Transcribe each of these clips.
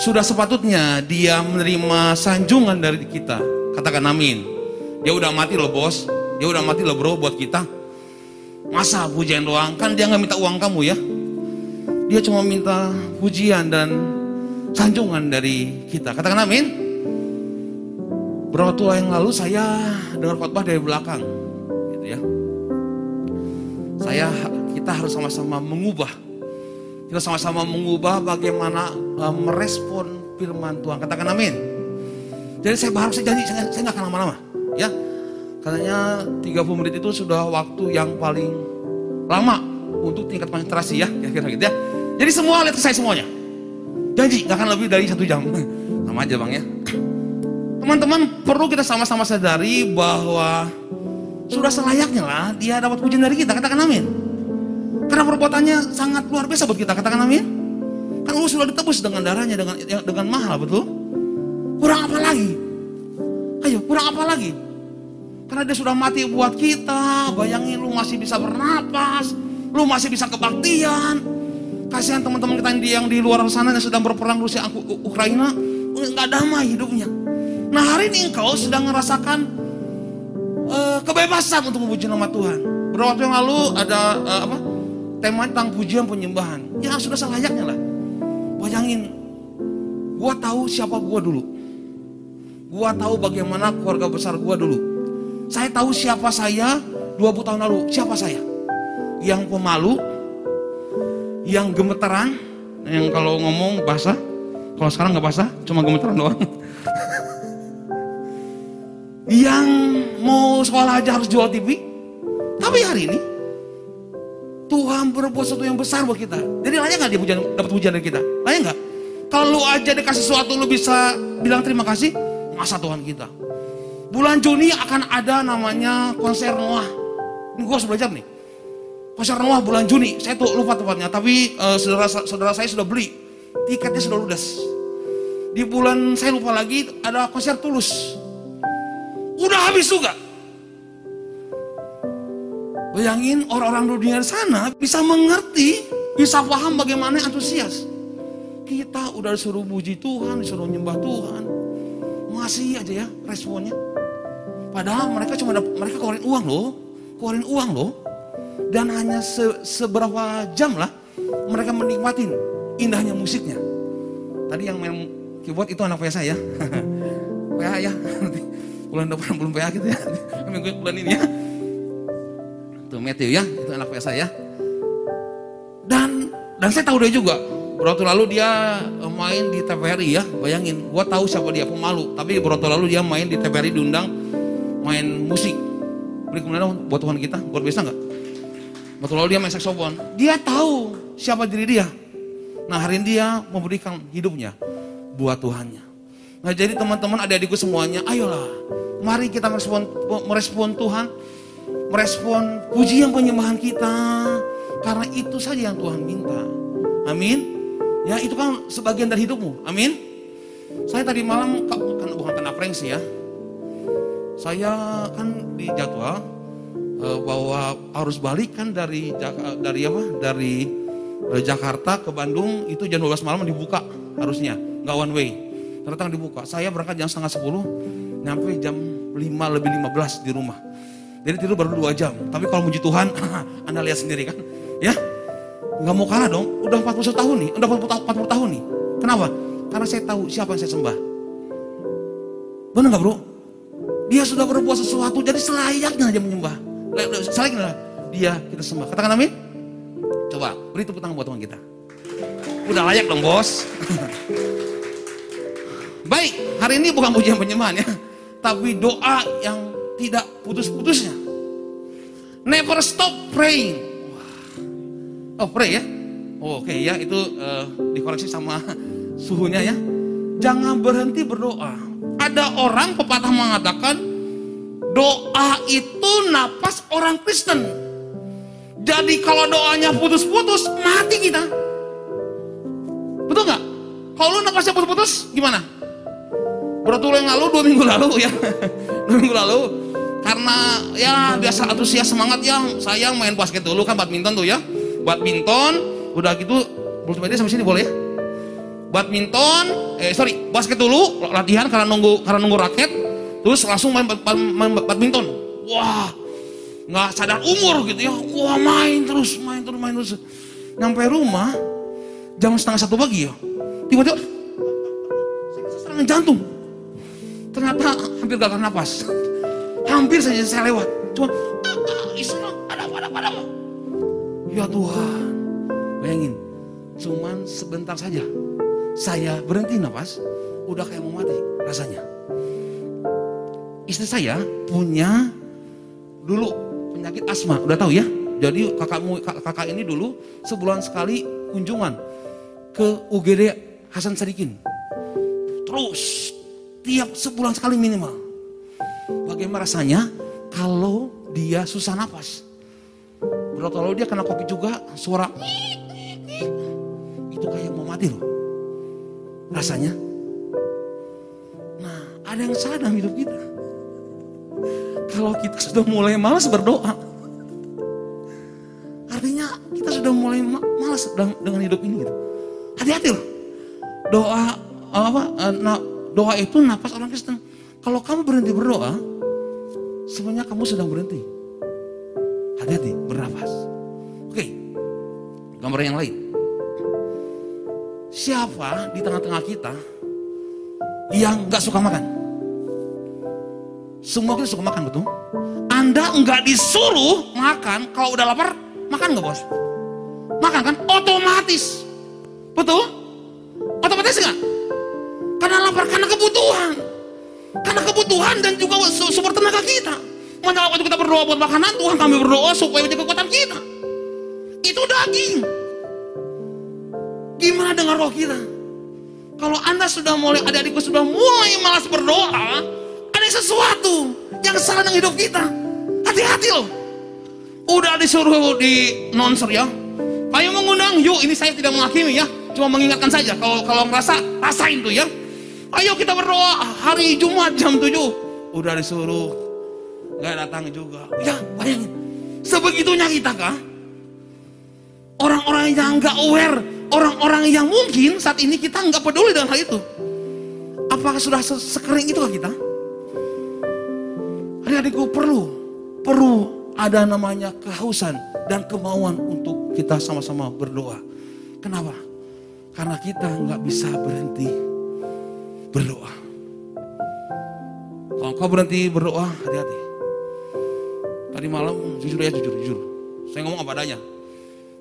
Sudah sepatutnya dia menerima sanjungan dari kita. Katakan amin. Dia udah mati loh bos. Dia udah mati loh bro buat kita. Masa pujian doang? Kan dia nggak minta uang kamu ya. Dia cuma minta pujian dan sanjungan dari kita. Katakan amin. Berapa tua yang lalu saya dengar khotbah dari belakang. Gitu ya. Saya kita harus sama-sama mengubah kita sama-sama mengubah bagaimana uh, merespon firman Tuhan. Katakan amin. Jadi saya berharap, saya janji, saya, saya gak akan lama-lama. Ya, katanya 30 menit itu sudah waktu yang paling lama untuk tingkat konsentrasi ya, kira-kira gitu ya. Jadi semua lihat saya semuanya. Janji, gak akan lebih dari satu jam. Sama aja bang ya. Teman-teman, perlu kita sama-sama sadari bahwa sudah selayaknya lah dia dapat pujian dari kita. Katakan amin. Karena perbuatannya sangat luar biasa buat kita. Katakan amin. Kan lu sudah ditebus dengan darahnya dengan ya, dengan mahal, betul? Kurang apa lagi? Ayo, kurang apa lagi? Karena dia sudah mati buat kita. Bayangin lu masih bisa bernapas, lu masih bisa kebaktian. Kasihan teman-teman kita yang di luar sana yang sedang berperang Rusia Ukraina, nggak damai hidupnya. Nah hari ini engkau sedang merasakan uh, kebebasan untuk memuji nama Tuhan. Beberapa waktu yang lalu ada uh, apa? Tema tentang pujian penyembahan. Ya sudah selayaknya lah. Bayangin, gua tahu siapa gua dulu. Gua tahu bagaimana keluarga besar gua dulu. Saya tahu siapa saya 20 tahun lalu. Siapa saya? Yang pemalu, yang gemeteran, yang kalau ngomong basah. Kalau sekarang nggak basah, cuma gemeteran doang. yang mau sekolah aja harus jual TV. Tapi hari ini Tuhan berbuat sesuatu yang besar buat kita. Jadi layak nggak dia dapat pujian dari kita? Layak nggak? Kalau lu aja dikasih sesuatu lu bisa bilang terima kasih, masa Tuhan kita. Bulan Juni akan ada namanya konser Noah. Ini gue harus belajar nih. Konser Noah bulan Juni, saya tuh lupa tepatnya. Tapi uh, saudara saudara saya sudah beli, tiketnya sudah ludes. Di bulan saya lupa lagi ada konser Tulus. Udah habis juga. Bayangin orang-orang dunia sana bisa mengerti, bisa paham bagaimana antusias. Kita udah disuruh puji Tuhan, disuruh nyembah Tuhan. Masih aja ya responnya. Padahal mereka cuma mereka keluarin uang loh, keluarin uang loh. Dan hanya se, seberapa jam lah mereka menikmatin indahnya musiknya. Tadi yang main keyboard itu anak saya. PA ya, bulan depan belum PA gitu ya. Minggu bulan ini ya. Itu Matthew ya, itu anak saya. Dan dan saya tahu dia juga. Waktu lalu dia eh, main di TVRI ya, bayangin. Gua tahu siapa dia pemalu, tapi waktu lalu dia main di TVRI diundang main musik. Beri kemudian buat Tuhan kita, luar biasa nggak? Waktu lalu dia main saksofon. Dia tahu siapa diri dia. Nah hari ini dia memberikan hidupnya buat Tuhannya. Nah jadi teman-teman adik-adikku semuanya, ayolah mari kita merespon, merespon Tuhan merespon pujian penyembahan kita. Karena itu saja yang Tuhan minta. Amin. Ya itu kan sebagian dari hidupmu. Amin. Saya tadi malam, kan bukan kena prank sih ya. Saya kan di jadwal uh, bahwa harus balik kan dari dari apa? Dari uh, Jakarta ke Bandung itu jam 12 malam dibuka harusnya, nggak one way. Ternyata dibuka. Saya berangkat jam setengah 10, nyampe jam 5 lebih 15 di rumah. Jadi tidur baru dua jam. Tapi kalau muji Tuhan, Anda lihat sendiri kan. Ya, nggak mau kalah dong. Udah 41 tahun nih, udah 40, 40 tahun nih. Kenapa? Karena saya tahu siapa yang saya sembah. Benar nggak bro? Dia sudah berbuat sesuatu, jadi selayaknya aja menyembah. Selayaknya dia kita sembah. Katakan amin. Coba beri tepuk tangan buat teman kita. Udah layak dong bos. Baik, hari ini bukan pujian penyembahan ya. Tapi doa yang tidak putus-putusnya. Never stop praying. Oh pray ya? Oh, Oke okay, ya itu uh, dikoreksi sama suhunya ya. Jangan berhenti berdoa. Ada orang pepatah mengatakan doa itu napas orang Kristen. Jadi kalau doanya putus-putus mati kita. Betul nggak? Kalau lu napasnya putus-putus gimana? Berapa yang lalu, dua minggu lalu ya, dua minggu lalu karena ya biasa antusias semangat ya saya main basket dulu kan badminton tuh ya badminton udah gitu multimedia sampai sini boleh ya? Badminton, eh sorry, basket dulu latihan karena nunggu karena nunggu raket, terus langsung main, main, main badminton. Wah, nggak sadar umur gitu ya. Wah main terus, main terus, main terus. Nyampe rumah jam setengah satu pagi ya. Tiba-tiba serangan jantung. Ternyata hampir gagal nafas. Hampir saja saya lewat. Cuma, Islam, ada ada. Ya Tuhan, bayangin, cuman sebentar saja saya berhenti nafas, udah kayak mau mati rasanya. Istri saya punya dulu penyakit asma, udah tahu ya? Jadi kakakmu kakak ini dulu sebulan sekali kunjungan ke UGD Hasan Sadikin. Terus tiap sebulan sekali minimal. Bagaimana rasanya kalau dia susah nafas? Kalau dia kena kopi juga suara itu kayak mau mati loh rasanya. Nah, ada yang salah dalam hidup kita. Kalau kita sudah mulai malas berdoa, artinya kita sudah mulai malas dengan hidup ini. Gitu. Hati-hati loh. Doa apa? Eh, doa itu nafas orang Kristen. Kalau kamu berhenti berdoa, sebenarnya kamu sedang berhenti. Hati-hati bernafas. Oke, gambar yang lain. Siapa di tengah-tengah kita yang nggak suka makan? Semua kita suka makan betul? Anda nggak disuruh makan kalau udah lapar, makan nggak bos? Makan kan? Otomatis, betul? Otomatis nggak? Karena lapar karena kebutuhan, karena kebutuhan dan juga sumber tenaga kita. Makanya waktu kita berdoa buat makanan, Tuhan kami berdoa supaya menjadi kekuatan kita. Itu daging. Gimana dengan roh kita? Kalau Anda sudah mulai, adik-adikku sudah mulai malas berdoa, ada sesuatu yang salah dengan hidup kita. Hati-hati loh. Udah disuruh di nonser ya. Ayo mengundang, yuk ini saya tidak menghakimi ya. Cuma mengingatkan saja, kalau kalau ngerasa, rasain tuh ya. Ayo kita berdoa hari Jumat jam 7. Udah disuruh, nggak datang juga. Ya bayangin, sebegitunya kita kah? Orang-orang yang nggak aware orang-orang yang mungkin saat ini kita nggak peduli dengan hal itu. Apakah sudah sekering itu kita? Adik-adikku perlu, perlu ada namanya kehausan dan kemauan untuk kita sama-sama berdoa. Kenapa? Karena kita nggak bisa berhenti berdoa. Kalau kau berhenti berdoa, hati-hati. Tadi malam, jujur ya, jujur, jujur. Saya ngomong apa adanya.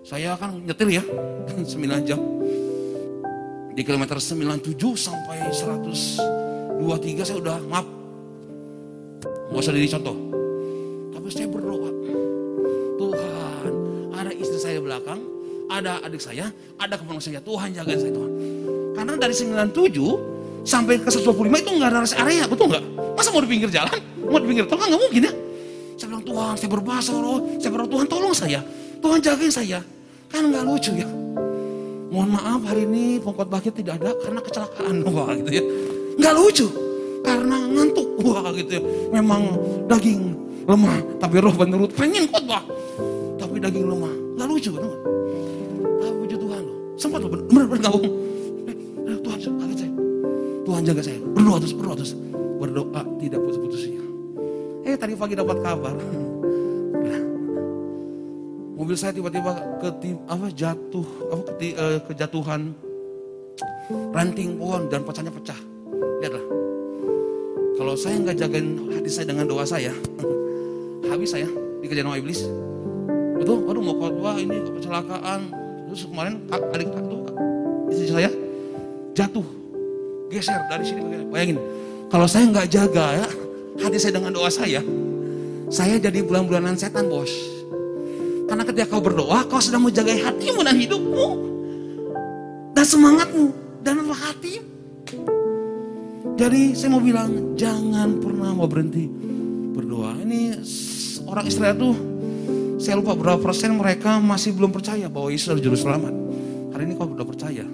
Saya kan nyetir ya, 9 jam. Di kilometer 97 sampai 123 saya udah maaf. Gak usah jadi contoh. Tapi saya berdoa. Tuhan, ada istri saya belakang, ada adik saya, ada keponakan saya. Tuhan jaga saya Tuhan. Karena dari 97 sampai ke 125 itu nggak ada rest area, betul nggak? Masa mau di pinggir jalan? Mau di pinggir tol kan nggak mungkin ya? Saya bilang Tuhan, saya berbahasa roh, saya berdoa Tuhan tolong saya. Tuhan jagain saya. Kan nggak lucu ya. Mohon maaf hari ini bakit tidak ada karena kecelakaan. Wah gitu ya. Nggak lucu. Karena ngantuk. Wah gitu ya. Memang daging lemah. Tapi roh menurut pengen khotbah. Tapi daging lemah. Nggak lucu. Betul Tapi puji Tuhan loh. Sempat loh benar-benar gak bohong. Tuhan jaga saya. Berdoa terus, berdoa terus. Berdoa tidak putus-putusnya. Eh tadi pagi dapat kabar. Mobil saya tiba-tiba ke apa jatuh apa ke, uh, kejatuhan ranting pohon dan pecahnya pecah. Lihatlah. Kalau saya nggak jagain hati saya dengan doa saya habis saya dikejar sama iblis. Betul? Aduh mau khotbah ini kecelakaan. Terus kemarin adik tuh istri saya jatuh geser dari sini bayangin kalau saya nggak jaga ya hati saya dengan doa saya saya jadi bulan-bulanan setan bos karena ketika kau berdoa, kau sedang menjaga hatimu dan hidupmu. Dan semangatmu dan hati. Jadi saya mau bilang, jangan pernah mau berhenti berdoa. Ini orang Israel tuh, saya lupa berapa persen mereka masih belum percaya bahwa Yesus adalah juru selamat. Hari ini kau sudah percaya.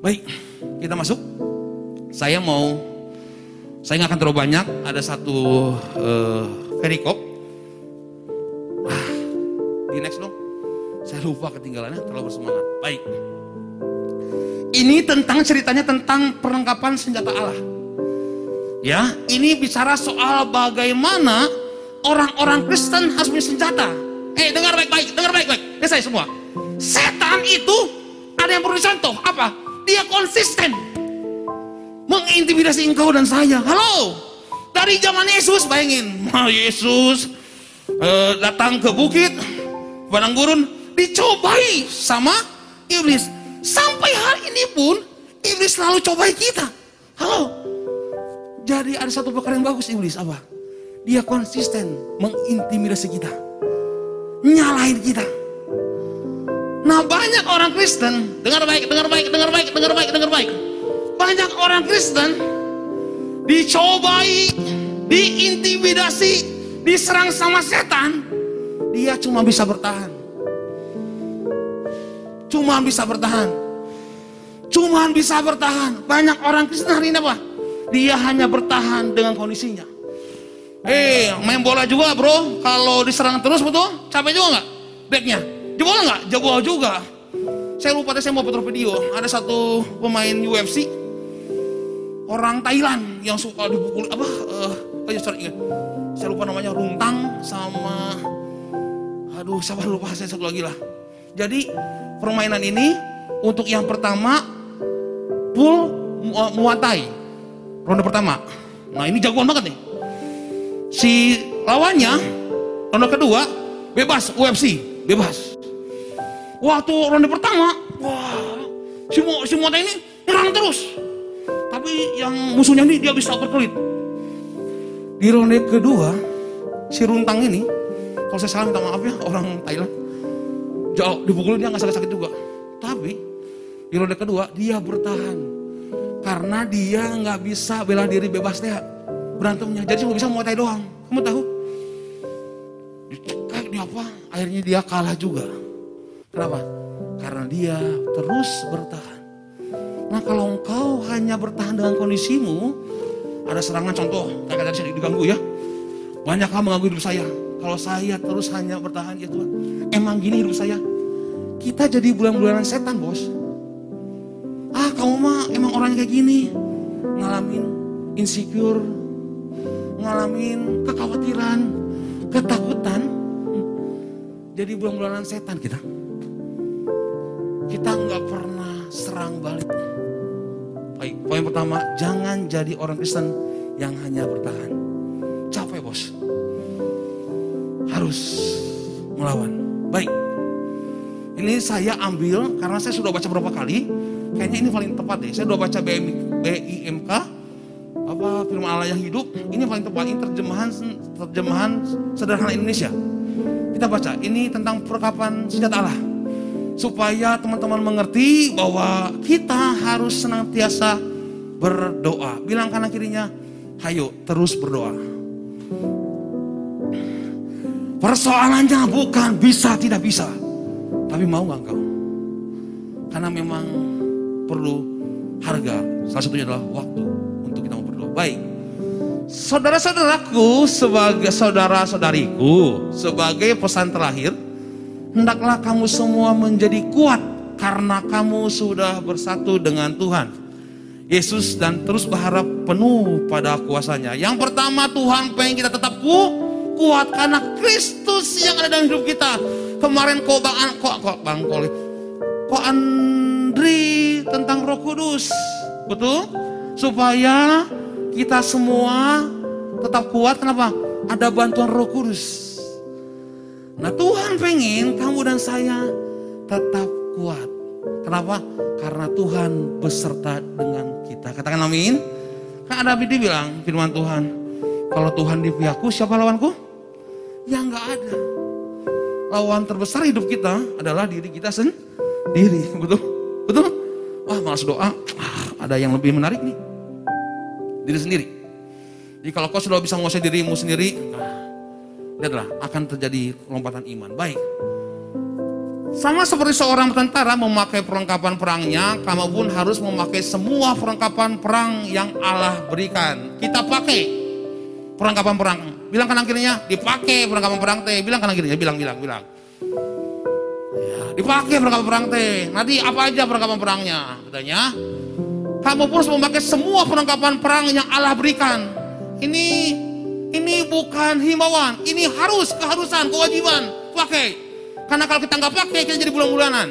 Baik, kita masuk. Saya mau, saya nggak akan terlalu banyak. Ada satu uh, perikop lupa ketinggalannya, terlalu bersemangat. Baik. Ini tentang ceritanya tentang perlengkapan senjata Allah. Ya, ini bicara soal bagaimana orang-orang Kristen harus punya senjata. Eh, dengar baik-baik, dengar baik-baik. Ya saya semua. Setan itu ada yang perlu dicontoh. Apa? Dia konsisten mengintimidasi engkau dan saya. Halo, dari zaman Yesus, bayangin, Yesus eh, datang ke bukit, padang gurun, dicobai sama iblis. Sampai hari ini pun iblis selalu cobai kita. Halo. Jadi ada satu perkara yang bagus iblis apa? Dia konsisten mengintimidasi kita. Nyalahin kita. Nah banyak orang Kristen, dengar baik, dengar baik, dengar baik, dengar baik, dengar baik. Banyak orang Kristen dicobai, diintimidasi, diserang sama setan. Dia cuma bisa bertahan. Cuma bisa bertahan. Cuma bisa bertahan. Banyak orang Kristen hari ini apa? Dia hanya bertahan dengan kondisinya. Eh, main bola juga bro. Kalau diserang terus betul, capek juga nggak? Backnya, jebol nggak? Jebol juga. Saya lupa tadi saya mau putar video. Ada satu pemain UFC, orang Thailand yang suka dipukul apa? Uh, oh ya sorry, saya lupa namanya Runtang sama, aduh siapa lupa saya satu lagi lah. Jadi permainan ini untuk yang pertama full Muay Thai ronde pertama. Nah ini jagoan banget nih. Si lawannya ronde kedua bebas UFC bebas. Waktu ronde pertama, wah si Muay, si Muay Thai ini nyerang terus. Tapi yang musuhnya ini dia bisa berkelit. Di ronde kedua si Runtang ini, kalau saya salah minta maaf ya orang Thailand jauh dipukulin dia nggak sakit-sakit juga. Tapi di ronde kedua dia bertahan karena dia nggak bisa bela diri bebas deh berantemnya. Jadi cuma bisa muay thai doang. Kamu tahu? Kayak dia apa? Akhirnya dia kalah juga. Kenapa? Karena dia terus bertahan. Nah kalau engkau hanya bertahan dengan kondisimu, ada serangan contoh, kayak tadi saya diganggu ya. Banyak hal mengganggu hidup saya. Kalau saya terus hanya bertahan ya Tuhan. Emang gini hidup saya. Kita jadi bulan-bulanan setan bos. Ah kamu mah emang orangnya kayak gini. Ngalamin insecure. Ngalamin kekhawatiran. Ketakutan. Jadi bulan-bulanan setan kita. Kita nggak pernah serang balik. Baik, poin pertama, jangan jadi orang Kristen yang hanya bertahan. Capek bos harus melawan. Baik. Ini saya ambil karena saya sudah baca berapa kali. Kayaknya ini paling tepat deh. Saya sudah baca BM, BIMK apa firman Allah yang hidup. Ini paling tepat ini terjemahan terjemahan sederhana Indonesia. Kita baca ini tentang perlengkapan senjata Allah. Supaya teman-teman mengerti bahwa kita harus senantiasa berdoa. Bilang kanan kirinya, hayo terus berdoa. Persoalannya bukan bisa tidak bisa. Tapi mau gak engkau? Karena memang perlu harga. Salah satunya adalah waktu untuk kita mau berdoa. Baik. Saudara-saudaraku sebagai saudara-saudariku sebagai pesan terakhir hendaklah kamu semua menjadi kuat karena kamu sudah bersatu dengan Tuhan. Yesus dan terus berharap penuh pada kuasanya. Yang pertama Tuhan pengen kita tetap kuat karena Kristus yang ada dalam hidup kita. Kemarin kok bang kok kok bang Koli, kok Andri tentang Roh Kudus, betul? Supaya kita semua tetap kuat. Kenapa? Ada bantuan Roh Kudus. Nah Tuhan pengen kamu dan saya tetap kuat. Kenapa? Karena Tuhan beserta dengan kita. Katakan amin. Kan ada David bilang firman Tuhan. Kalau Tuhan di pihakku, siapa lawanku? Ya nggak ada. Lawan terbesar hidup kita adalah diri kita sendiri. Betul? Betul? Wah malas doa. Ah, ada yang lebih menarik nih. Diri sendiri. Jadi kalau kau sudah bisa menguasai dirimu sendiri, lihatlah akan terjadi lompatan iman. Baik. Sama seperti seorang tentara memakai perlengkapan perangnya, kamu pun harus memakai semua perlengkapan perang yang Allah berikan. Kita pakai perlengkapan perang. Bilang kanan kirinya, dipakai perlengkapan perang teh. Bilang kanan kirinya, bilang, bilang, bilang. Ya, dipakai perlengkapan perang teh. Nanti apa aja perlengkapan perangnya? Katanya, kamu pun harus memakai semua perlengkapan perang yang Allah berikan. Ini ini bukan himbauan, ini harus keharusan, kewajiban pakai. Karena kalau kita nggak pakai, kita jadi bulan-bulanan.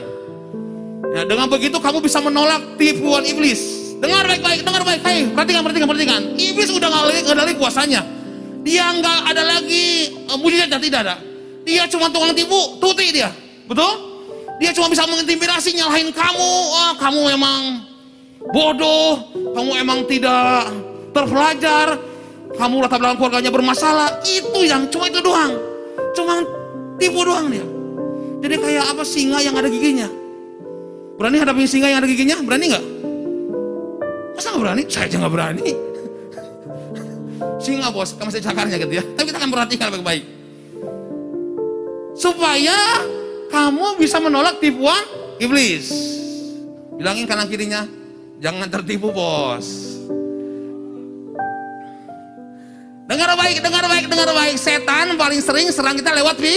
Ya, dengan begitu kamu bisa menolak tipuan iblis. Dengar baik-baik, dengar baik-baik. Perhatikan, perhatikan, perhatikan. Iblis udah nggak ada lagi kuasanya. Dia nggak ada lagi uh, mujizat tidak ada. Dia cuma tukang tipu, tuti dia. Betul? Dia cuma bisa mengintimidasi, nyalahin kamu. Oh, kamu emang bodoh, kamu emang tidak terpelajar, kamu latar belakang keluarganya bermasalah. Itu yang cuma itu doang. Cuma tipu doang dia. Jadi kayak apa singa yang ada giginya. Berani hadapin singa yang ada giginya? Berani nggak? Masa nggak berani? Saya aja nggak berani. Singa bos, kamu saya cakarnya gitu ya. Tapi kita akan perhatikan baik-baik. Supaya kamu bisa menolak tipuan iblis. Bilangin kanan kirinya, jangan tertipu bos. Dengar baik, dengar baik, dengar baik. Setan paling sering serang kita lewat pi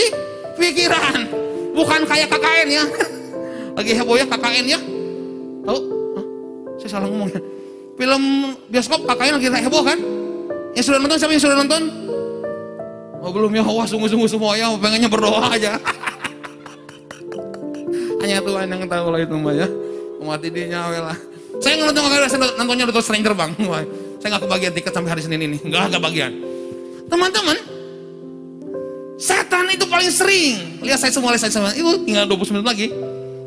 pikiran. Bukan kayak KKN ya. Lagi heboh ya KKN ya. Tahu? Saya salah ngomong ya. Film bioskop KKN lagi heboh kan? Yang sudah nonton siapa yang sudah nonton? Oh belum ya, wah sungguh-sungguh semua ya, pengennya berdoa aja. Hanya Tuhan yang tahu lah itu mbak ya. Mati dia nyawa lah. Saya nonton saya nontonnya Doctor Stranger bang. Saya nggak kebagian tiket sampai hari Senin ini, nggak kebagian. Teman-teman, setan itu paling sering. Lihat saya semua, lihat saya semua. Itu tinggal 20 menit lagi.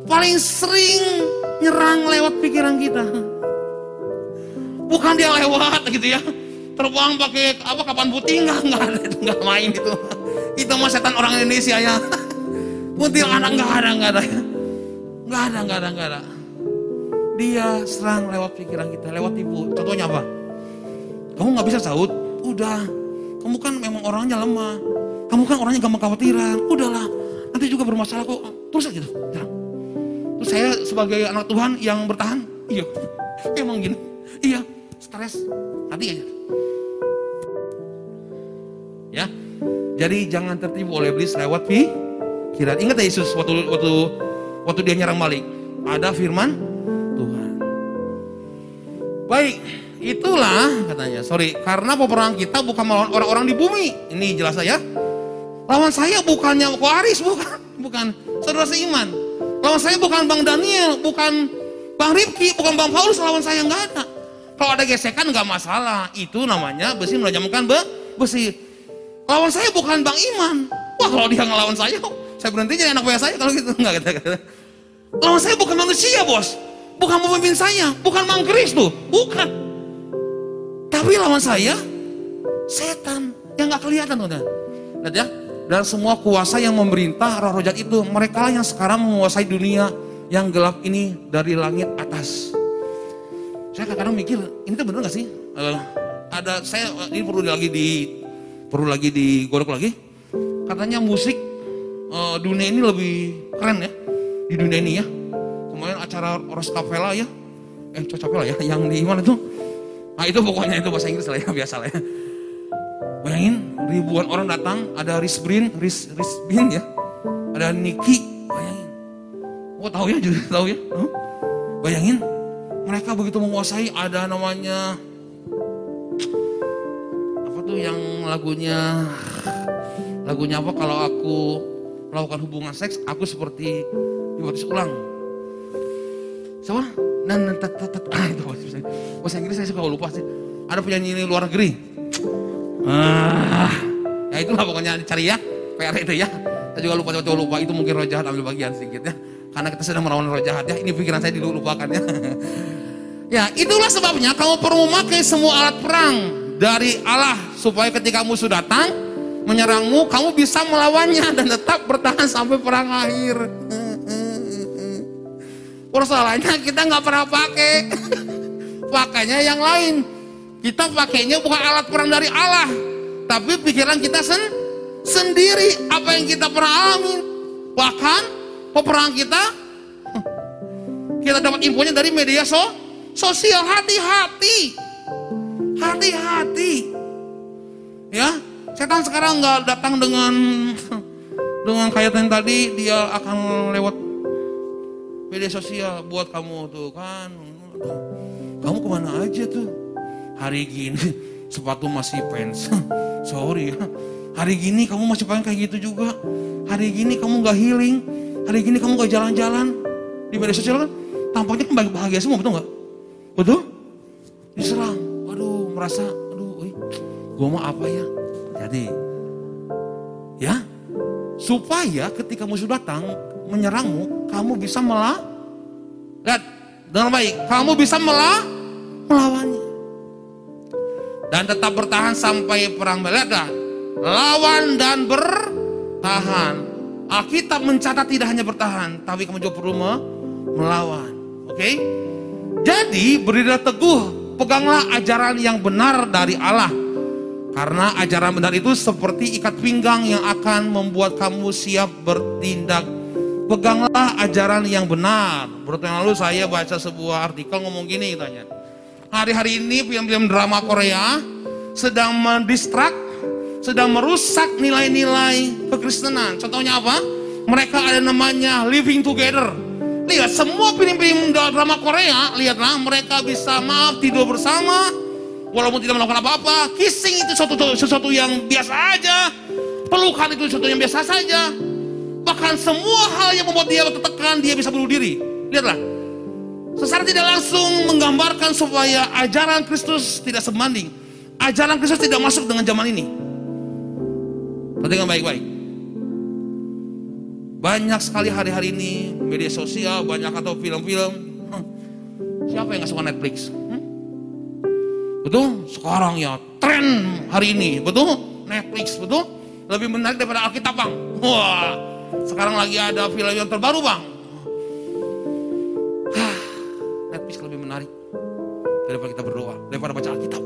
Paling sering nyerang lewat pikiran kita. Bukan dia lewat gitu ya. Terbang pakai apa kapan putih nggak nggak nggak main itu. Itu mah setan orang Indonesia ya. Kuntil anak nggak ada nggak ada. Nggak ada nggak ada nggak ada. Dia serang lewat pikiran kita, lewat tipu. Contohnya apa? Kamu nggak bisa saud, udah. Kamu kan memang orangnya lemah. Kamu kan orangnya gampang khawatiran. Udahlah, nanti juga bermasalah kok. Terus aja gitu. Jangan. Terus saya sebagai anak Tuhan yang bertahan, iya, emang gini, iya, stres, hati aja. Ya, jadi jangan tertipu oleh iblis lewat pikiran. Ingat ya Yesus waktu waktu waktu dia nyerang balik, ada firman Tuhan. Baik, itulah katanya. Sorry, karena peperangan kita bukan melawan orang-orang di bumi. Ini jelas saya. Lawan saya bukannya Waris, bukan, bukan saudara seiman. Lawan saya bukan Bang Daniel, bukan Bang Rifki, bukan Bang Paulus, lawan saya nggak ada. Kalau ada gesekan nggak masalah, itu namanya besi menajamkan be besi. Lawan saya bukan Bang Iman. Wah kalau dia ngelawan saya, saya berhenti jadi anak buah saya kalau gitu nggak kata kata. Lawan saya bukan manusia bos, bukan pemimpin saya, bukan Mang tuh, bukan. Tapi lawan saya setan yang nggak kelihatan tuh Lihat ya, dan semua kuasa yang memerintah roh-roh jahat itu mereka yang sekarang menguasai dunia yang gelap ini dari langit atas. Saya kadang-kadang mikir, ini tuh bener gak sih? Uh, ada saya ini perlu lagi di perlu lagi digodok lagi. Katanya musik uh, dunia ini lebih keren ya di dunia ini ya. Kemarin acara Ros Capella ya, eh Capella ya, yang di mana tuh? Nah itu pokoknya itu bahasa Inggris lah ya biasa lah ya. Bayangin ribuan orang datang, ada Rich Brin, Rich, Rich Bin ya, ada Niki, bayangin. Oh tahu ya, jadi tahu ya. Huh? Bayangin, mereka begitu menguasai ada namanya apa tuh yang lagunya lagunya apa kalau aku melakukan hubungan seks aku seperti dibaptis ulang siapa nan tet tet ah itu bahasa Inggris. Saya suka lupa sih. Ada penyanyi luar negeri. Ah. Ya itulah pokoknya cari ya. PR itu ya. Saya juga lupa coba lupa. Itu mungkin roh jahat ambil bagian sedikit ya. Karena kita sedang melawan roh jahat ya. Ini pikiran saya dulu lupakan ya. Ya itulah sebabnya kamu perlu memakai semua alat perang dari Allah supaya ketika musuh datang menyerangmu kamu bisa melawannya dan tetap bertahan sampai perang akhir persoalannya kita nggak pernah pakai. Pakainya yang lain. Kita pakainya bukan alat perang dari Allah tapi pikiran kita sen sendiri. Apa yang kita pernah alami bahkan peperangan kita kita dapat infonya dari media so sosial. Hati-hati. Hati-hati. Ya setan sekarang nggak datang dengan dengan kayak tadi dia akan lewat media sosial buat kamu tuh kan. Aduh, kamu ke mana aja tuh? Hari gini sepatu masih pants. Sorry ya. Hari gini kamu masih pengen kayak gitu juga. Hari gini kamu gak healing. Hari gini kamu gak jalan-jalan. Di media sosial kan tampaknya kan bahagia semua, betul gak? Betul? Diserang. Waduh, merasa, aduh, gue mau apa ya? Jadi, ya, supaya ketika musuh datang menyerangmu, kamu bisa melah, lihat, dengan baik, kamu bisa melah, melawannya. Dan tetap bertahan sampai perang Lihat lawan dan bertahan. Alkitab mencatat tidak hanya bertahan, tapi kamu juga perlu melawan. Oke? Okay? Jadi berdirilah teguh, peganglah ajaran yang benar dari Allah. Karena ajaran benar itu seperti ikat pinggang yang akan membuat kamu siap bertindak. Peganglah ajaran yang benar. Berarti lalu saya baca sebuah artikel ngomong gini tanya. Hari-hari ini film-film drama Korea sedang mendistrak sedang merusak nilai-nilai kekristenan. Contohnya apa? Mereka ada namanya living together. Lihat semua film-film drama Korea, lihatlah mereka bisa maaf tidur bersama, walaupun tidak melakukan apa-apa. Kissing itu sesuatu, sesuatu yang biasa aja. Pelukan itu sesuatu yang biasa saja. Bahkan semua hal yang membuat dia tertekan, dia bisa bunuh diri. Lihatlah. Secara tidak langsung menggambarkan supaya ajaran Kristus tidak sebanding. Ajaran Kristus tidak masuk dengan zaman ini. Perhatikan baik-baik. Banyak sekali hari-hari ini media sosial, banyak atau film-film. Siapa yang gak suka Netflix? Betul? Sekarang ya tren hari ini, betul? Netflix, betul? Lebih menarik daripada Alkitab, Bang. Wah, sekarang lagi ada film yang terbaru, Bang. Netflix lebih menarik daripada kita berdoa, daripada baca Alkitab.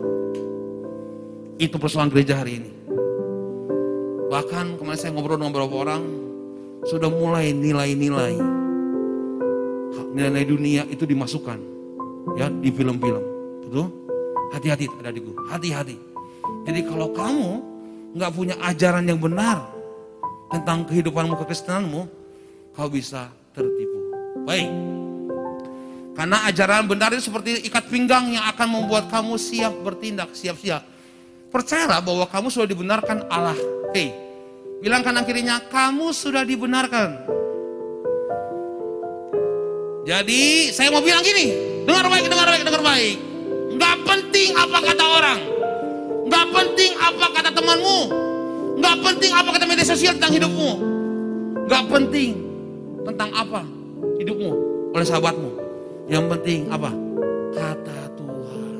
Itu persoalan gereja hari ini. Bahkan kemarin saya ngobrol dengan beberapa orang, sudah mulai nilai-nilai nilai-nilai dunia itu dimasukkan ya di film-film. Betul? Hati-hati adikku, hati-hati. Jadi kalau kamu nggak punya ajaran yang benar tentang kehidupanmu, kekristenanmu, kau bisa tertipu. Baik. Karena ajaran benar itu seperti ikat pinggang yang akan membuat kamu siap bertindak, siap-siap. Percayalah bahwa kamu sudah dibenarkan Allah. Hei, Bilang kanan kirinya, kamu sudah dibenarkan. Jadi saya mau bilang gini, dengar baik, dengar baik, dengar baik. Gak penting apa kata orang. Gak penting apa kata temanmu. Gak penting apa kata media sosial tentang hidupmu. Gak penting tentang apa hidupmu oleh sahabatmu. Yang penting apa? Kata Tuhan.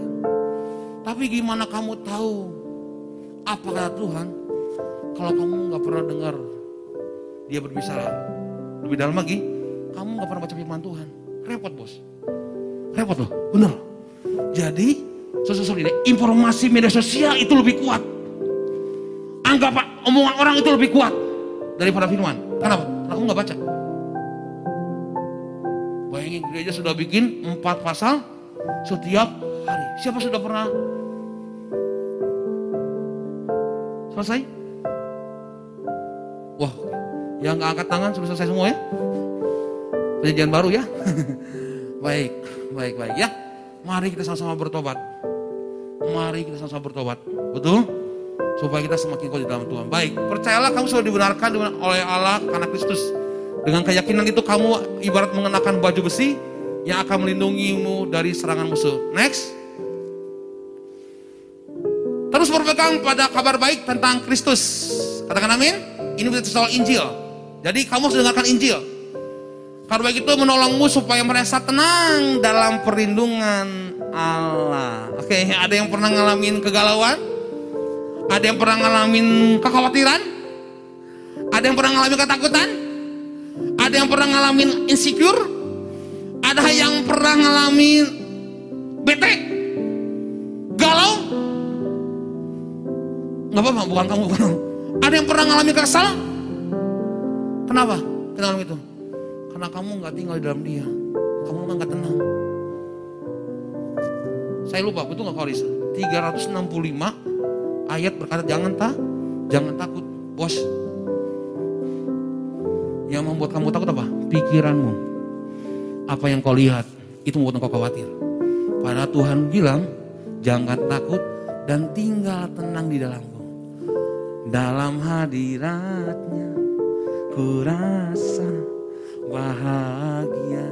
Tapi gimana kamu tahu apa kata Tuhan? Kalau kamu nggak pernah dengar dia berbicara lebih dalam lagi, kamu nggak pernah baca firman Tuhan. Repot bos. Repot loh, benar. Jadi, sesuatu ini informasi media sosial itu lebih kuat. Anggap omongan orang itu lebih kuat daripada firman. Kenapa? Karena kamu nggak baca. Bayangin gereja sudah bikin empat pasal setiap hari. Siapa sudah pernah selesai? Wah, yang nggak angkat tangan sudah selesai semua ya? Perjanjian baru ya? baik, baik, baik ya. Mari kita sama-sama bertobat. Mari kita sama-sama bertobat. Betul? Supaya kita semakin kuat di dalam Tuhan. Baik, percayalah kamu sudah dibenarkan oleh Allah karena Kristus. Dengan keyakinan itu kamu ibarat mengenakan baju besi yang akan melindungimu dari serangan musuh. Next. Terus berpegang pada kabar baik tentang Kristus. Katakan amin. Ini soal Injil. Jadi kamu harus dengarkan Injil. Karena begitu menolongmu supaya merasa tenang dalam perlindungan Allah. Oke, ada yang pernah ngalamin kegalauan? Ada yang pernah ngalamin kekhawatiran? Ada yang pernah ngalamin ketakutan? Ada yang pernah ngalamin insecure? Ada yang pernah ngalamin bete? Galau? Gak apa-apa, bukan kamu, bukan. Ada yang pernah mengalami kesal? Kenapa? Kenapa itu? Karena kamu nggak tinggal di dalam dia. Kamu nggak tenang. Saya lupa, betul nggak Koris? 365 ayat berkata jangan tak, jangan takut, bos. Yang membuat kamu takut apa? Pikiranmu. apa yang kau lihat itu membuat engkau khawatir. Padahal Tuhan bilang, jangan takut dan tinggal tenang di dalamku. Dalam hadiratnya ku rasa bahagia.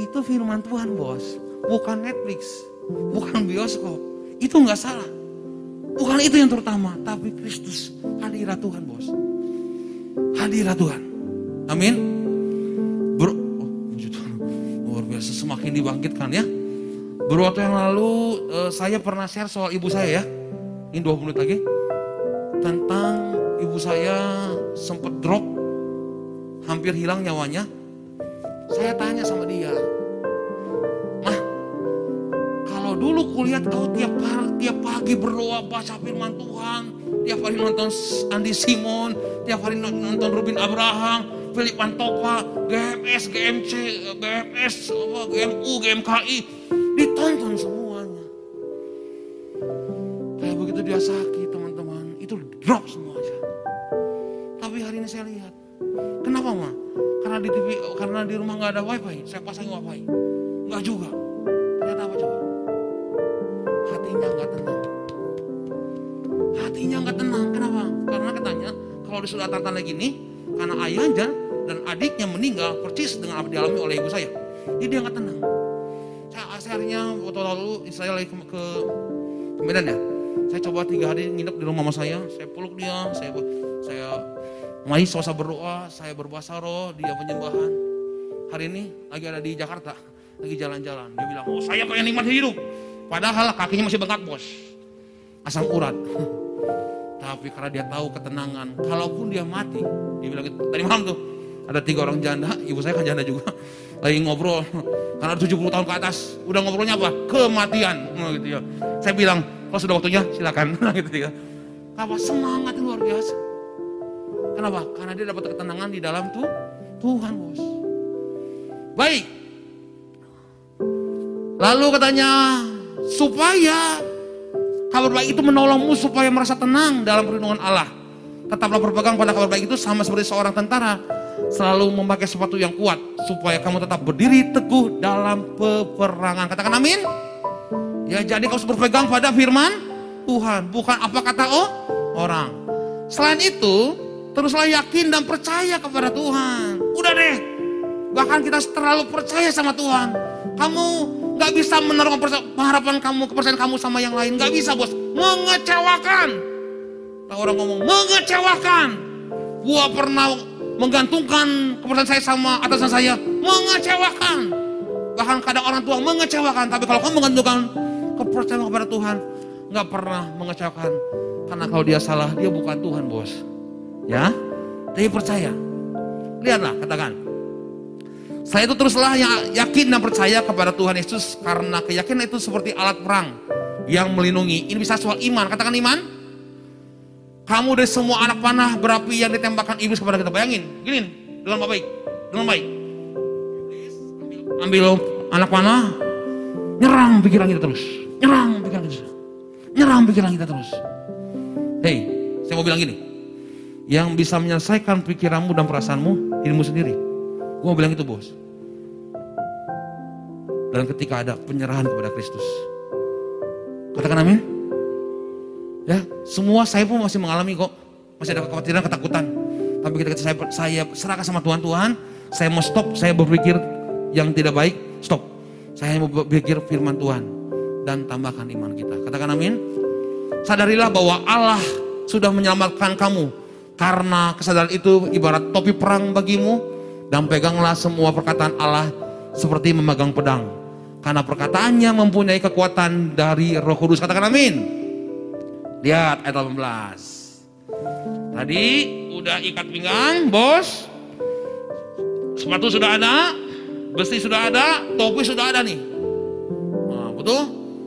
Itu firman Tuhan bos, bukan Netflix, bukan bioskop. Itu nggak salah. Bukan itu yang terutama, tapi Kristus hadirat Tuhan bos. Hadirat Tuhan. Amin. Bro, oh, luar biasa semakin dibangkitkan ya. Beberapa waktu yang lalu uh, saya pernah share soal ibu saya ya. Ini dua menit lagi. Tentang ibu saya sempat drop, hampir hilang nyawanya. Saya tanya sama dia, dulu kulihat kau tiap hari, tiap pagi berdoa baca firman Tuhan, tiap hari nonton Andi Simon, tiap hari nonton Rubin Abraham, Philip Pantopa, GMS, GMC, BMS, GMU, GMKI, ditonton semuanya. Kayak begitu dia sakit teman-teman, itu drop semuanya. Tapi hari ini saya lihat, kenapa mah? Karena di TV, karena di rumah nggak ada wifi, saya pasang wifi. Nggak juga. Hatinya nggak tenang. Hatinya nggak tenang. Kenapa? Karena katanya kalau disuruh tanda gini, karena ayahnya dan adiknya meninggal persis dengan apa dialami oleh ibu saya. Jadi dia nggak tenang. Saya, akhirnya waktu lalu saya lagi ke, ke, ke Medan ya. Saya coba tiga hari nginep di rumah mama saya. Saya peluk dia, saya saya Mari suasana berdoa, saya berbahasa roh, dia penyembahan. Hari ini lagi ada di Jakarta, lagi jalan-jalan. Dia bilang, oh saya pengen nikmat hidup. Padahal kakinya masih bengkak bos. Asam urat. Tapi karena dia tahu ketenangan, kalaupun dia mati, dia bilang gitu. Tadi malam tuh, ada tiga orang janda, ibu saya kan janda juga. Lagi ngobrol, karena 70 tahun ke atas, udah ngobrolnya apa? Kematian. Nah, gitu ya. Saya bilang, kalau sudah waktunya silakan. gitu ya. Apa semangat luar biasa. Kenapa? Karena dia dapat ketenangan di dalam tuh Tuhan bos. Baik. Lalu katanya supaya kabar baik itu menolongmu supaya merasa tenang dalam perlindungan Allah. Tetaplah berpegang pada kabar baik itu sama seperti seorang tentara selalu memakai sepatu yang kuat supaya kamu tetap berdiri teguh dalam peperangan. Katakan amin. Ya jadi kau harus berpegang pada firman Tuhan, bukan apa kata oh orang. Selain itu, Teruslah yakin dan percaya kepada Tuhan. Udah deh. Bahkan kita terlalu percaya sama Tuhan. Kamu gak bisa menaruh harapan kamu, kepercayaan kamu sama yang lain. Gak bisa bos. Mengecewakan. Tahu orang ngomong, mengecewakan. Gua pernah menggantungkan kepercayaan saya sama atasan saya. Mengecewakan. Bahkan kadang orang tua mengecewakan. Tapi kalau kamu menggantungkan kepercayaan kepada Tuhan, gak pernah mengecewakan. Karena kalau dia salah, dia bukan Tuhan bos. Ya, tapi percaya. Lihatlah, katakan. Saya itu teruslah yakin dan percaya kepada Tuhan Yesus karena keyakinan itu seperti alat perang yang melindungi. Ini bisa soal iman. Katakan iman. Kamu dari semua anak panah berapi yang ditembakkan iblis kepada kita. Bayangin, gini, dengan baik, dengan baik. Ambil anak panah, nyerang pikiran kita terus. Nyerang pikiran kita. Nyerang pikiran kita terus. Hei, saya mau bilang gini yang bisa menyelesaikan pikiranmu dan perasaanmu dirimu sendiri. Gue bilang itu bos. Dan ketika ada penyerahan kepada Kristus. Katakan amin. Ya, semua saya pun masih mengalami kok. Masih ada kekhawatiran, ketakutan. Tapi ketika saya, saya serahkan sama Tuhan, Tuhan, saya mau stop, saya berpikir yang tidak baik, stop. Saya mau berpikir firman Tuhan dan tambahkan iman kita. Katakan amin. Sadarilah bahwa Allah sudah menyelamatkan kamu karena kesadaran itu ibarat topi perang bagimu dan peganglah semua perkataan Allah seperti memegang pedang. Karena perkataannya mempunyai kekuatan dari Roh Kudus. Katakan amin. Lihat ayat 18. Tadi udah ikat pinggang, bos. Sepatu sudah ada, besi sudah ada, topi sudah ada nih. Nah, betul?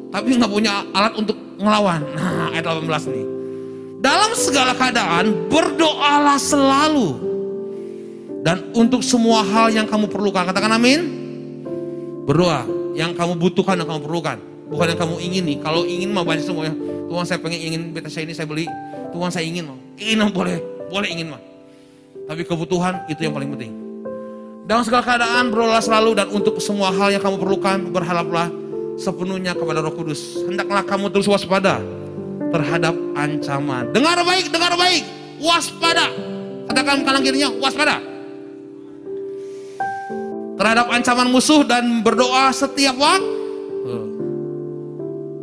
Tapi nggak punya alat untuk ngelawan. Nah, ayat 18 nih. Dalam segala keadaan berdoalah selalu. Dan untuk semua hal yang kamu perlukan. Katakan amin. Berdoa. Yang kamu butuhkan dan kamu perlukan. Bukan yang kamu ingini. Kalau ingin mah banyak semua ya. Tuhan saya pengen ingin beta saya ini saya beli. Tuhan saya ingin mah. Ingin boleh. Boleh ingin mah. Tapi kebutuhan itu yang paling penting. Dalam segala keadaan berdoalah selalu dan untuk semua hal yang kamu perlukan berharaplah sepenuhnya kepada Roh Kudus. Hendaklah kamu terus waspada terhadap ancaman. Dengar baik, dengar baik. Waspada. Katakan kanan kirinya, waspada. Terhadap ancaman musuh dan berdoa setiap waktu.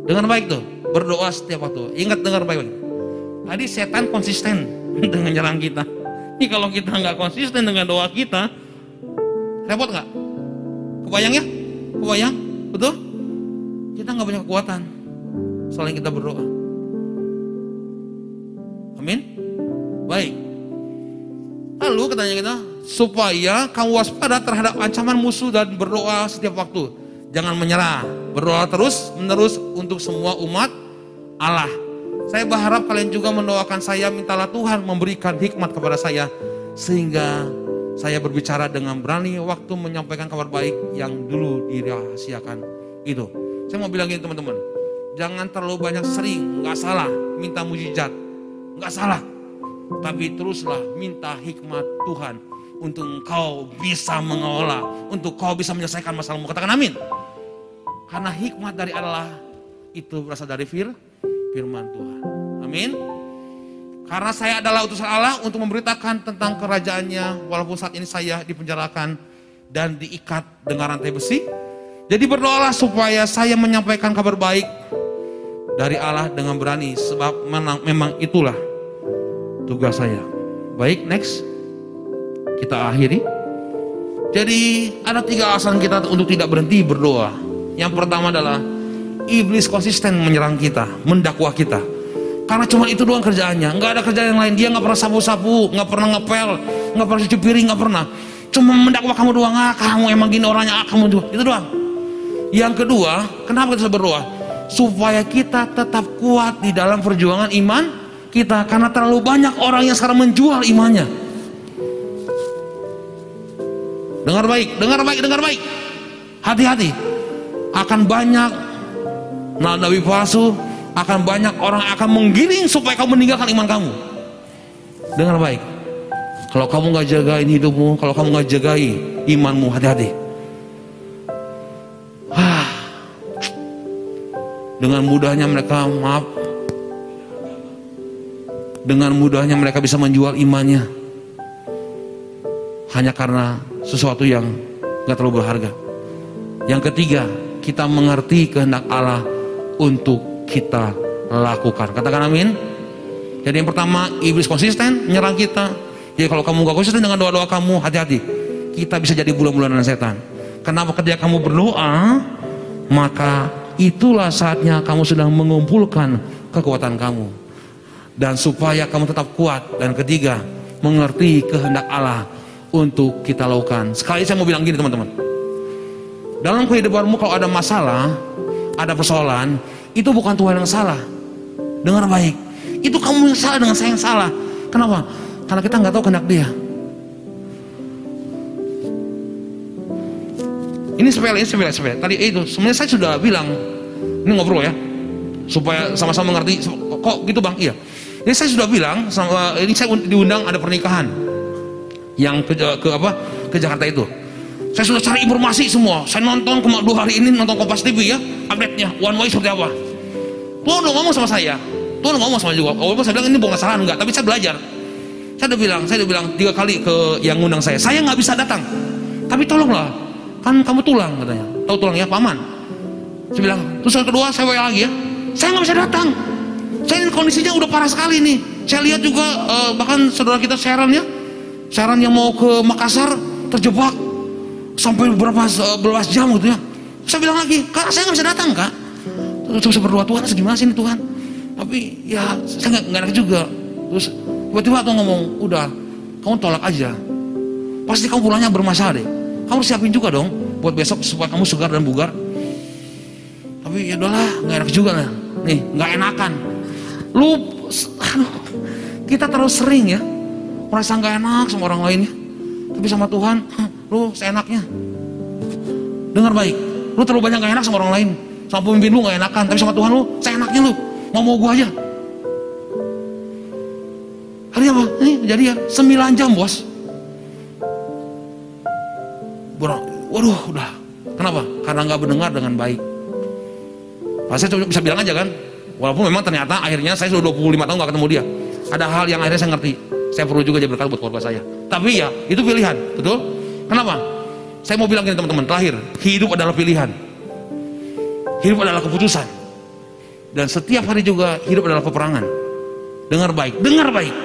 Dengar baik tuh, berdoa setiap waktu. Ingat dengar baik-baik. Tadi setan konsisten dengan nyerang kita. Ini kalau kita nggak konsisten dengan doa kita, Repot nggak? Kebayang ya? Kebayang? Betul? Kita nggak punya kekuatan selain kita berdoa. Amin. Baik. Lalu katanya kita supaya kamu waspada terhadap ancaman musuh dan berdoa setiap waktu. Jangan menyerah. Berdoa terus menerus untuk semua umat Allah. Saya berharap kalian juga mendoakan saya mintalah Tuhan memberikan hikmat kepada saya sehingga saya berbicara dengan berani waktu menyampaikan kabar baik yang dulu dirahasiakan itu. Saya mau bilang gini teman-teman, jangan terlalu banyak sering, nggak salah minta mujizat, nggak salah. Tapi teruslah minta hikmat Tuhan untuk engkau bisa mengelola, untuk kau bisa menyelesaikan masalahmu. Katakan amin. Karena hikmat dari Allah itu berasal dari fir, firman Tuhan. Amin. Karena saya adalah utusan Allah untuk memberitakan tentang kerajaannya walaupun saat ini saya dipenjarakan dan diikat dengan rantai besi. Jadi berdoalah supaya saya menyampaikan kabar baik dari Allah dengan berani sebab memang, memang itulah tugas saya. Baik, next. Kita akhiri. Jadi ada tiga alasan kita untuk tidak berhenti berdoa. Yang pertama adalah iblis konsisten menyerang kita, mendakwa kita. Karena cuma itu doang kerjaannya, nggak ada kerjaan yang lain. Dia nggak pernah sapu-sapu, nggak pernah ngepel, nggak pernah cuci piring, nggak pernah. Cuma mendakwa kamu doang, ah kamu emang gini orangnya, ah kamu juga, itu doang. Yang kedua, kenapa kita berdoa? Supaya kita tetap kuat di dalam perjuangan iman kita, karena terlalu banyak orang yang sekarang menjual imannya. Dengar baik, dengar baik, dengar baik. Hati-hati, akan banyak nabi palsu, akan banyak orang akan menggiring supaya kamu meninggalkan iman kamu. Dengar baik. Kalau kamu nggak jagain hidupmu, kalau kamu nggak jagai imanmu, hati-hati. Dengan mudahnya mereka maaf. Dengan mudahnya mereka bisa menjual imannya. Hanya karena sesuatu yang nggak terlalu berharga. Yang ketiga, kita mengerti kehendak Allah untuk kita lakukan. Katakan amin. Jadi yang pertama, iblis konsisten menyerang kita. Jadi kalau kamu gak konsisten dengan doa-doa kamu, hati-hati. Kita bisa jadi bulan-bulanan setan. Kenapa ketika kamu berdoa, maka itulah saatnya kamu sedang mengumpulkan kekuatan kamu. Dan supaya kamu tetap kuat. Dan ketiga, mengerti kehendak Allah untuk kita lakukan. Sekali saya mau bilang gini teman-teman. Dalam kehidupanmu kalau ada masalah, ada persoalan, itu bukan Tuhan yang salah. Dengar baik. Itu kamu yang salah dengan saya yang salah. Kenapa? Karena kita nggak tahu kehendak dia. Ini sepele, ini sepele, sepele. Tadi itu sebenarnya saya sudah bilang, ini ngobrol ya, supaya sama-sama mengerti. Kok gitu bang? Iya. Ini saya sudah bilang, sama, ini saya diundang ada pernikahan yang ke, ke apa ke Jakarta itu. Saya sudah cari informasi semua. Saya nonton kemarin dua hari ini nonton Kompas TV ya, update-nya one way seperti apa. Tuhan udah ngomong sama saya. Tuhan udah ngomong sama juga. Oh, saya bilang ini bukan kesalahan enggak, tapi saya belajar. Saya udah bilang, saya udah bilang tiga kali ke yang ngundang saya. Saya nggak bisa datang, tapi tolonglah. Kan kamu tulang katanya. Tahu tulang ya, paman. Saya bilang, terus yang kedua saya WA lagi ya. Saya nggak bisa datang. Saya ini kondisinya udah parah sekali nih. Saya lihat juga uh, bahkan saudara kita Sharon ya, Sharon yang mau ke Makassar terjebak. Sampai beberapa uh, belas jam gitu ya. Saya bilang lagi, kak saya nggak bisa datang kak. Terus berdoa Tuhan gimana sih ini Tuhan? Tapi ya saya nggak enak juga. Terus tiba-tiba tuh ngomong udah kamu tolak aja. Pasti kamu pulangnya bermasalah deh. Kamu siapin juga dong buat besok supaya kamu segar dan bugar. Tapi ya udahlah nggak enak juga lah. Nih nggak enakan. Lu kita terlalu sering ya merasa nggak enak sama orang lainnya tapi sama Tuhan lu seenaknya dengar baik lu terlalu banyak gak enak sama orang lain sama pemimpin lu gak enakan, tapi sama Tuhan lu, saya enaknya lu, mau mau gua aja. Hari apa? Ini jadi ya, 9 jam bos. Uh, udah. Kenapa? Karena nggak mendengar dengan baik. Nah, saya bisa bilang aja kan. Walaupun memang ternyata akhirnya saya sudah 25 tahun nggak ketemu dia. Ada hal yang akhirnya saya ngerti. Saya perlu juga jadi berkat buat keluarga saya. Tapi ya, itu pilihan. Betul? Kenapa? Saya mau bilang gini teman-teman, terakhir. Hidup adalah pilihan. Hidup adalah keputusan. Dan setiap hari juga hidup adalah peperangan. Dengar baik, dengar baik.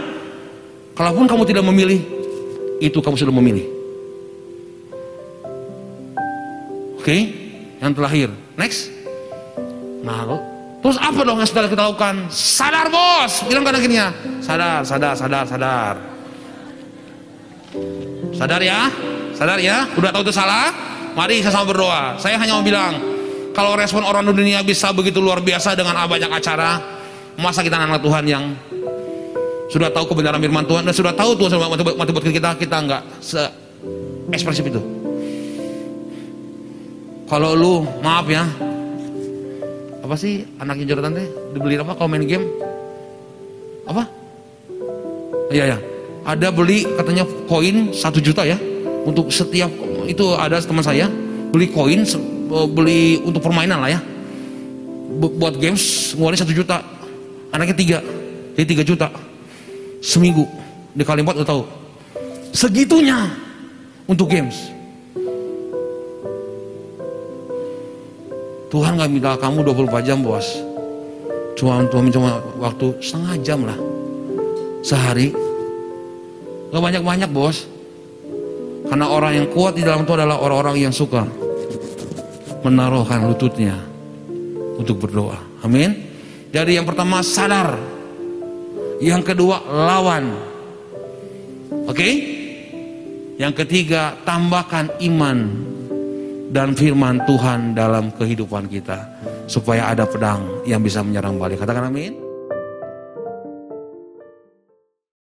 Kalaupun kamu tidak memilih, itu kamu sudah memilih. Oke, okay? yang terakhir. Next. Nah, terus apa dong yang sudah kita lakukan? Sadar bos, bilang kan akhirnya. Sadar, sadar, sadar, sadar. Sadar ya, sadar ya. Udah tahu itu salah? Mari saya sama berdoa. Saya hanya mau bilang, kalau respon orang dunia bisa begitu luar biasa dengan banyak acara, masa kita anak Tuhan yang sudah tahu kebenaran firman Tuhan dan sudah tahu Tuhan mati, mati buat kita kita nggak se ekspresif itu kalau lu maaf ya apa sih anaknya Jonathan teh? Dibeli apa kalau main game? Apa? Iya ya ada beli katanya koin satu juta ya. Untuk setiap itu ada teman saya beli koin beli untuk permainan lah ya. Buat games ngeluarin satu juta. Anaknya tiga jadi tiga juta. Seminggu. Dikali empat udah tahu. Segitunya untuk games Tuhan gak minta kamu 24 jam bos. Cuma Tuhan cuma waktu setengah jam lah. Sehari. Gak banyak-banyak bos. Karena orang yang kuat di dalam itu adalah orang-orang yang suka menaruhkan lututnya untuk berdoa. Amin. Jadi yang pertama sadar. Yang kedua, lawan. Oke? Okay? Yang ketiga, tambahkan iman dan firman Tuhan dalam kehidupan kita supaya ada pedang yang bisa menyerang balik. Katakan amin.